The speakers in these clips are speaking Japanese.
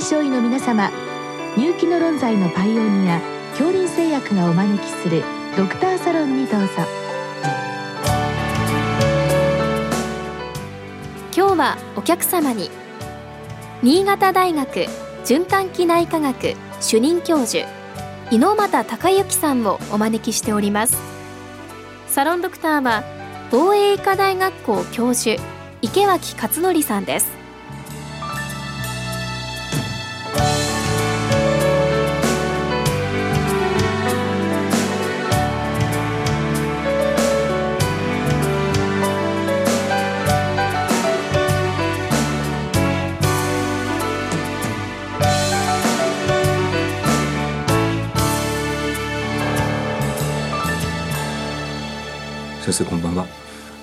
臨床医の皆様入気の論剤のパイオニア恐林製薬がお招きするドクターサロンにどうぞ今日はお客様に新潟大学循環器内科学主任教授猪俣孝之さんをお招きしておりますサロンドクターは防衛医科大学校教授池脇勝則さんです先生こんばんは。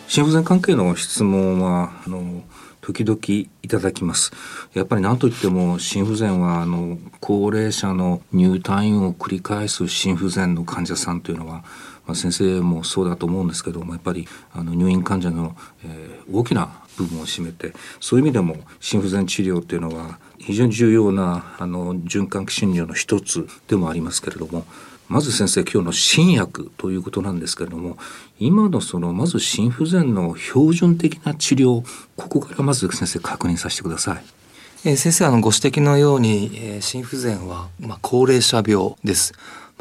心不全関係の質問はあの時々いただきます。やっぱり何といっても心不全はあの高齢者の入退院を繰り返す心不全の患者さんというのは、まあ、先生もそうだと思うんですけどもやっぱりあの入院患者の、えー、大きな部分を占めてそういう意味でも心不全治療っていうのは非常に重要なあの循環器診療の一つでもありますけれどもまず先生今日の新薬ということなんですけれども今のそのまず心不全の標準的な治療ここからまず先生確認させてください。えー、先生あのご指摘のように、えー、心不全は、まあ、高齢者病です。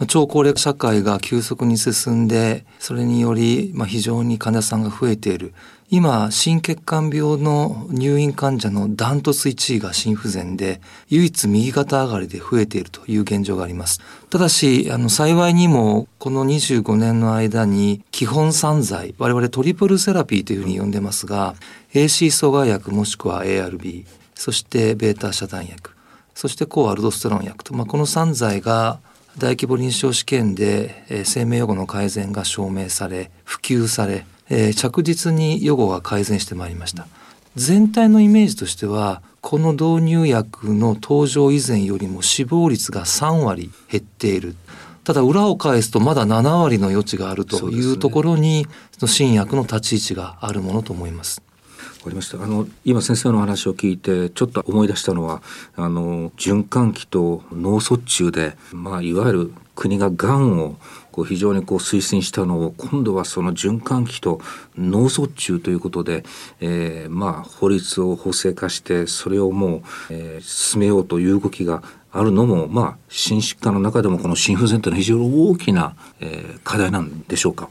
超高齢社会が急速に進んでそれにより、まあ、非常に患者さんが増えている。今心血管病の入院患者のダントツ1位が心不全で唯一右肩上がりで増えているという現状があります。ただしあの幸いにもこの25年の間に基本散剤我々トリプルセラピーというふうに呼んでますが AC 阻害薬もしくは ARB そしてベータ遮断薬そして抗アルドステロン薬と、まあ、この3剤が大規模臨床試験で、えー、生命予後の改善が証明され普及され、えー、着実に予後が改善してまいりました。全体のイメージとしてはこの導入薬の登場以前よりも死亡率が3割減っている。ただ裏を返すとまだ7割の余地があるというところに、ね、新薬の立ち位置があるものと思いますかりましたあの今先生の話を聞いてちょっと思い出したのはあの循環器と脳卒中で、まあ、いわゆる国ががんをこう非常にこう推進したのを今度はその循環器と脳卒中ということで、えー、まあ法律を法制化してそれをもう、えー、進めようという動きがあるのもまあ心疾患の中でもこの心不全というのは非常に大きな、えー、課題なんでしょうか？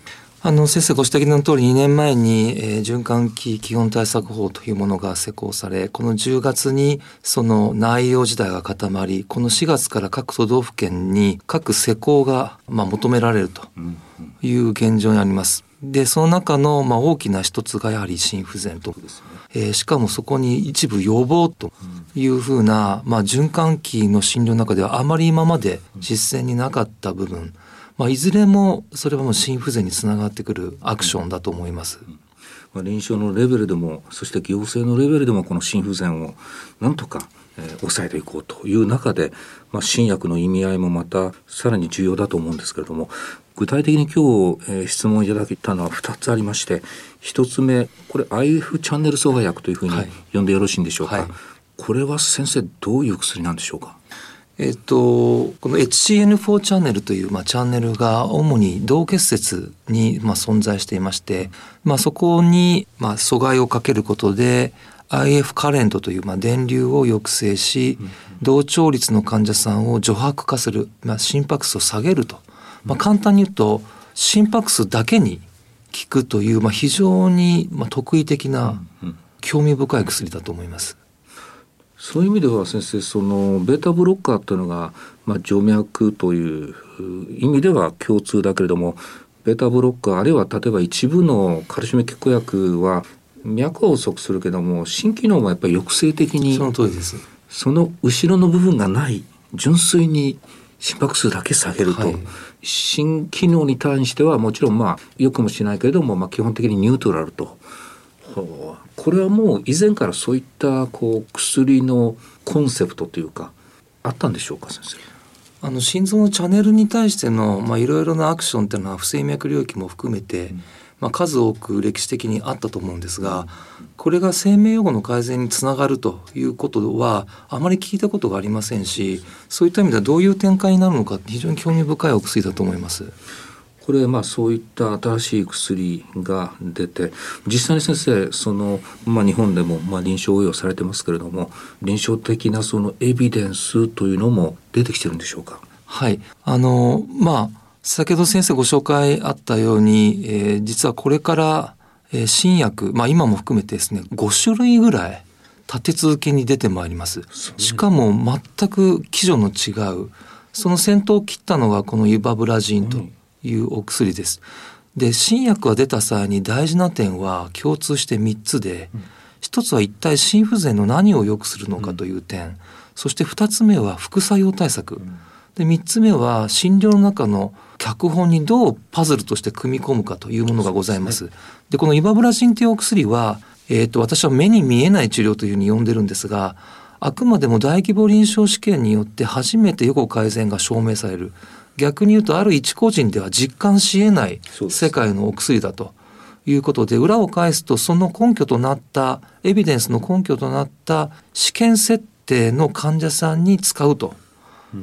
あの先生ご指摘の通り2年前に、えー、循環器基本対策法というものが施行されこの10月にその内容自体が固まりこの4月から各都道府県に各施行が、まあ、求められるという現状にあります。でその中の、まあ、大きな一つがやはり心不全と、えー、しかもそこに一部予防というふうな、まあ、循環器の診療の中ではあまり今まで実践になかった部分、まあ、いずれもそれはもう心不全につながってくるアクションだと思います。まあ、臨床のレベルでもそして行政のレベルでもこの心不全をなんとか、えー、抑えていこうという中で、まあ、新薬の意味合いもまたさらに重要だと思うんですけれども具体的に今日、えー、質問いただいたのは2つありまして1つ目これ IF チャンネル阻害薬というふうに呼んでよろしいんでしょうか、はいはい、これは先生どういう薬なんでしょうか？えっと、この HCN4 チャンネルという、まあ、チャンネルが主に脳結節に、まあ、存在していまして、まあ、そこに、まあ、阻害をかけることで IF カレントという、まあ、電流を抑制し、同調率の患者さんを除白化する、まあ、心拍数を下げると、まあ、簡単に言うと心拍数だけに効くという、まあ、非常に、まあ、特異的な興味深い薬だと思います。そういう意味では先生そのベータブロッカーというのが、まあ、静脈という意味では共通だけれどもベータブロッカーあるいは例えば一部のカルシウム拮抗薬は脈は遅くするけども心機能もやっぱり抑制的にその通りですその後ろの部分がない純粋に心拍数だけ下げると、はい、心機能に対してはもちろんまあよくもしないけれども、まあ、基本的にニュートラルと。これはもう以前からそういったこう薬のコンセプトというかあったんでしょうか先生？あの心臓のチャンネルに対してのいろいろなアクションっていうのは不整脈領域も含めて、うん、まあ、数多く歴史的にあったと思うんですがこれが生命予後の改善につながるということはあまり聞いたことがありませんしそういった意味ではどういう展開になるのか非常に興味深いお薬だと思います。これまあそういった新しい薬が出て実際に先生その、まあ、日本でもまあ臨床応用されてますけれども臨床的なそのエビデンスというのも出てきてるんでしょうか？はい。あのまあ先ほど先生ご紹介あったように、えー、実はこれから、えー、新薬、まあ、今も含めてですね5種類ぐらい立て続けに出てまいります。しかも全く基準の違う。その先頭を切ったのがこのユバブラジンというお薬です。で新薬が出た際に大事な点は共通して3つで、うん、1つは一体心不全の何を良くするのかという点、うん、そして2つ目は副作用対策、うん、で3つ目は診療の中の脚本にどうパズルとして組み込むかというものがございます。で、ね、このイバブラジンというお薬は、えーと、私は目に見えない治療というふうに呼んでるんですがあくまでも大規模臨床試験によって初めて予後改善が証明される逆に言うとある一個人では実感しえない世界のお薬だということで裏を返すとその根拠となったエビデンスの根拠となった試験設定の患者さんに使うと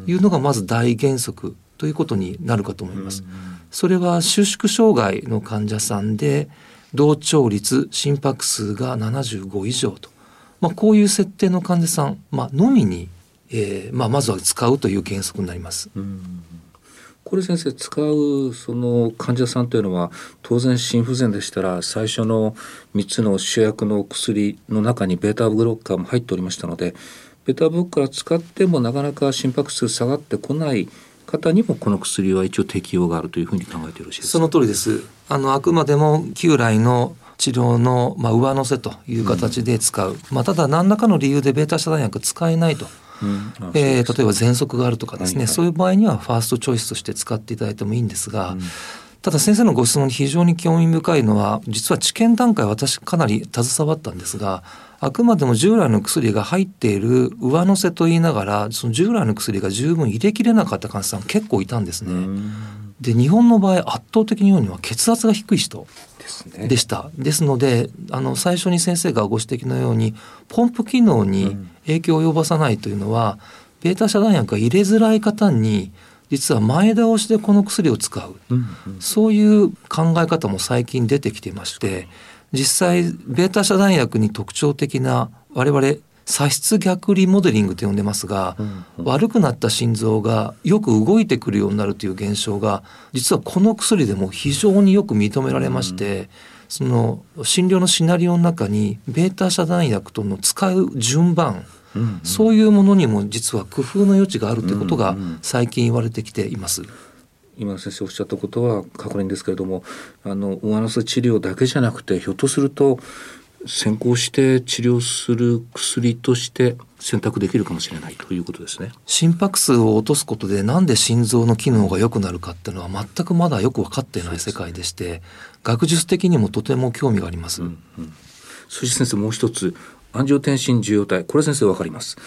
いうのがまず大原則ということになるかと思います。それは収縮障害の患者さんで同調率心拍数が75以上と、まあ、こういう設定の患者さん、まあのみに、えーまあ、まずは使うという原則になります。これ先生使うその患者さんというのは当然心不全でしたら最初の3つの主役の薬の中にベータブロッカーも入っておりましたのでベータブロッカー使ってもなかなか心拍数下がってこない方にもこの薬は一応適用があるというふうに考えてよろしいですか？その通りです。あのあくまでも旧来の治療の、まあ、上乗せという形で使う、うん、まあ、ただ何らかの理由でベータ遮断薬使えないと。えー、例えば喘息があるとかですね、はいはい、そういう場合にはファーストチョイスとして使っていただいてもいいんですが、うん、ただ先生のご質問に非常に興味深いのは実は治験段階私かなり携わったんですがあくまでも従来の薬が入っている上乗せと言いながらその従来の薬が十分入れきれなかった患者さん結構いたんですね。で日本の場合圧倒的に多いのは血圧が低い人でした。です、ね,、のであの最初に先生がご指摘のようにポンプ機能に影響を及ぼさないというのは、うん、ベータ遮断薬が入れづらい方に実は前倒しでこの薬を使う、うんうん、そういう考え方も最近出てきていまして実際ベータ遮断薬に特徴的な我々左室逆リモデリングと呼んでますが、うんうん、悪くなった心臓がよく動いてくるようになるという現象が実はこの薬でも非常によく認められまして、うん、その診療のシナリオの中にベータ遮断薬との使う順番、うんうん、そういうものにも実は工夫の余地があるということが最近言われてきています。今先生おっしゃったことは確認ですけれどもあの上乗せ治療だけじゃなくてひょっとすると先行して治療する薬として選択できるかもしれないということですね。心拍数を落とすことでなんで心臓の機能が良くなるかっていうのは全くまだよく分かっていない世界でして学術的にもとても興味があります、うんうん、そして先生もう一つ。アンジオテンシン受容体。これ先生分かります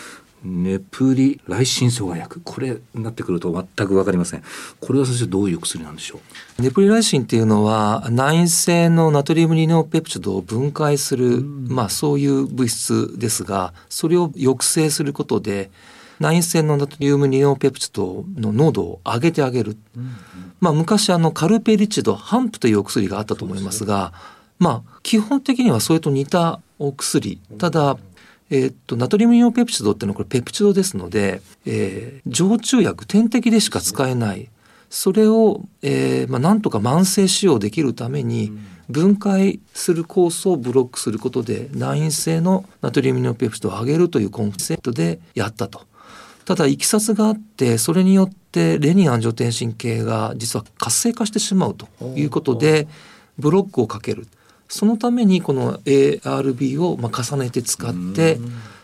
ネプリライシン阻害薬。これになってくると全く分かりません。これは先生どういう薬なんでしょう？ネプリライシンっていうのは内性のナトリウムリノペプチドを分解する、まあそういう物質ですがそれを抑制することで内性のナトリウムリノペプチドの濃度を上げてあげる、うんうん、まあ昔あのカルペリチドハンプというお薬があったと思いますがまあ基本的にはそれと似たお薬。ただえー、っとナトリウムイオンペプチドっていうのはこれペプチドですので、えー、常駐薬点滴でしか使えないそれを、えーまあ、なんとか慢性使用できるために分解する酵素をブロックすることで難因性のナトリウムイオンペプチドを上げるというコンセプトでやったと。ただいきさつがあってそれによってレニンアンジョテンシン系が実は活性化してしまうということでブロックをかける。そのためにこの ARB をまあ重ねて使って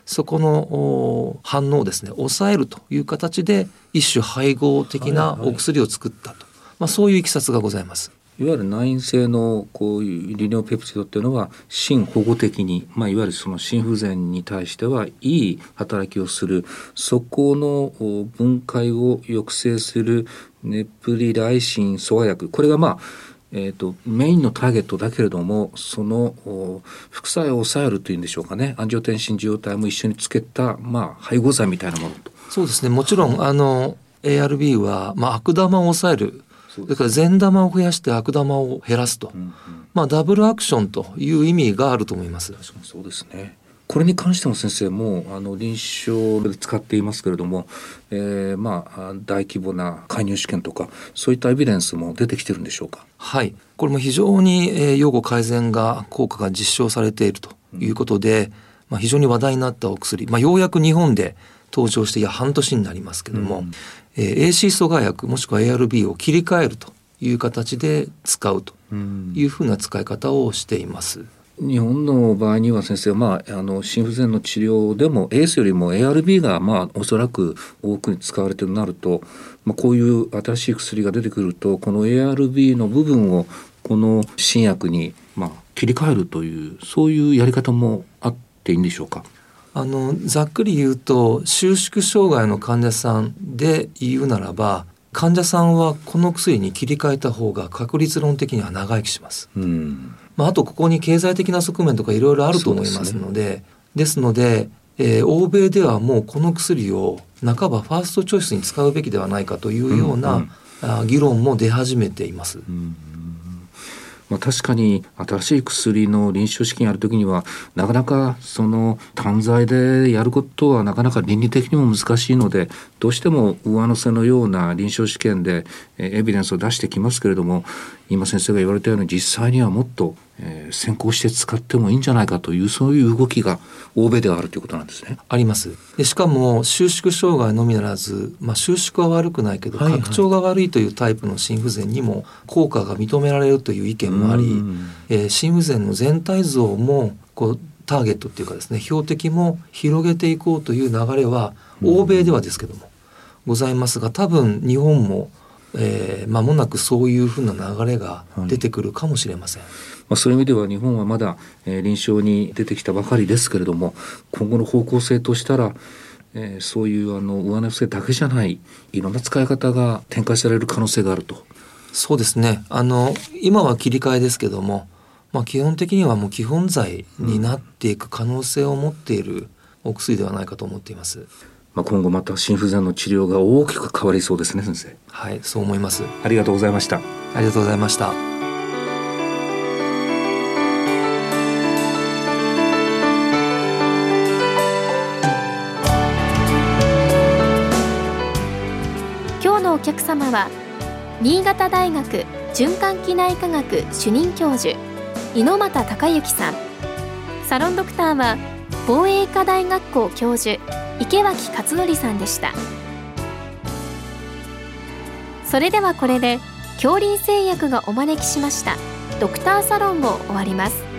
そこの反応をですね抑えるという形で一種配合的なお薬を作ったと、はいはい、まあ、そういういきさつがございます。いわゆる内因性のこういう利尿ペプチドっていうのは心保護的に、まあ、いわゆるその心不全に対してはいい働きをする。そこの分解を抑制するネプリライシン阻害薬。これがまあえーと、メインのターゲットだけれどもその副作用を抑えるというんでしょうかねアンジオテンシン受容体も一緒につけた、まあ、配合剤みたいなものと。そうですねもちろんあの ARB は、まあ、悪玉を抑えるそれから善玉を増やして悪玉を減らすと、うんうん、まあ、ダブルアクションという意味があると思います。そうですねこれに関しても先生もあの臨床で使っていますけれども、えー、まあ大規模な介入試験とかそういったエビデンスも出てきてるんでしょうか？はい。これも非常に、えー、予後改善が効果が実証されているということで、うん、まあ、非常に話題になったお薬、まあ、ようやく日本で登場していや半年になりますけども、うん、えー、AC 阻害薬もしくは ARB を切り替えるという形で使うというふうな使い方をしています。うん日本の場合には先生、まあ、あの心不全の治療でも AS よりも ARB が、まあ、おそらく多く使われてるとなると、まあ、こういう新しい薬が出てくるとこの ARB の部分をこの新薬に、まあ、切り替えるというそういうやり方もあっていいんでしょうか？あのざっくり言うと収縮障害の患者さんで言うならば患者さんはこの薬に切り替えた方が確率論的には長生きします。うんまあ、あとここに経済的な側面とかいろいろあると思いますのでですので、えー、欧米ではもうこの薬を半ばファーストチョイスに使うべきではないかというような、う議論も出始めています。うんまあ、確かに新しい薬の臨床試験やるときにはなかなかその単剤でやることはなかなか倫理的にも難しいのでどうしても上乗せのような臨床試験でエビデンスを出してきますけれども今先生が言われたように実際にはもっとえー、先行して使ってもいいんじゃないかというそういう動きが欧米ではあるということなんですね。あります。でしかも収縮障害のみならず、まあ、収縮は悪くないけど、はいはい、拡張が悪いというタイプの心不全にも効果が認められるという意見もあり、えー、心不全の全体像もこうターゲットっていうかですね標的も広げていこうという流れは欧米ではですけども、ございますが多分日本もえー、間もなくそういうふうな流れが出てくるかもしれません。はいまあ、そういう意味では日本はまだ、えー、臨床に出てきたばかりですけれども今後の方向性としたら、えー、そういうあの上乗せだけじゃないいろんな使い方が展開される可能性があると。そうですねあの今は切り替えですけども、まあ、基本的にはもう基本剤になっていく可能性を持っているお薬ではないかと思っています。まあ、今後また心不全の治療が大きく変わりそうですね先生。はいそう思います。ありがとうございました。ありがとうございました。今日のお客様は新潟大学循環器内科学主任教授猪俣孝之さん。サロンドクターは防衛医科大学校教授池脇勝則さんでした。それではこれで恐林製薬がお招きしましたドクターサロンを終わります。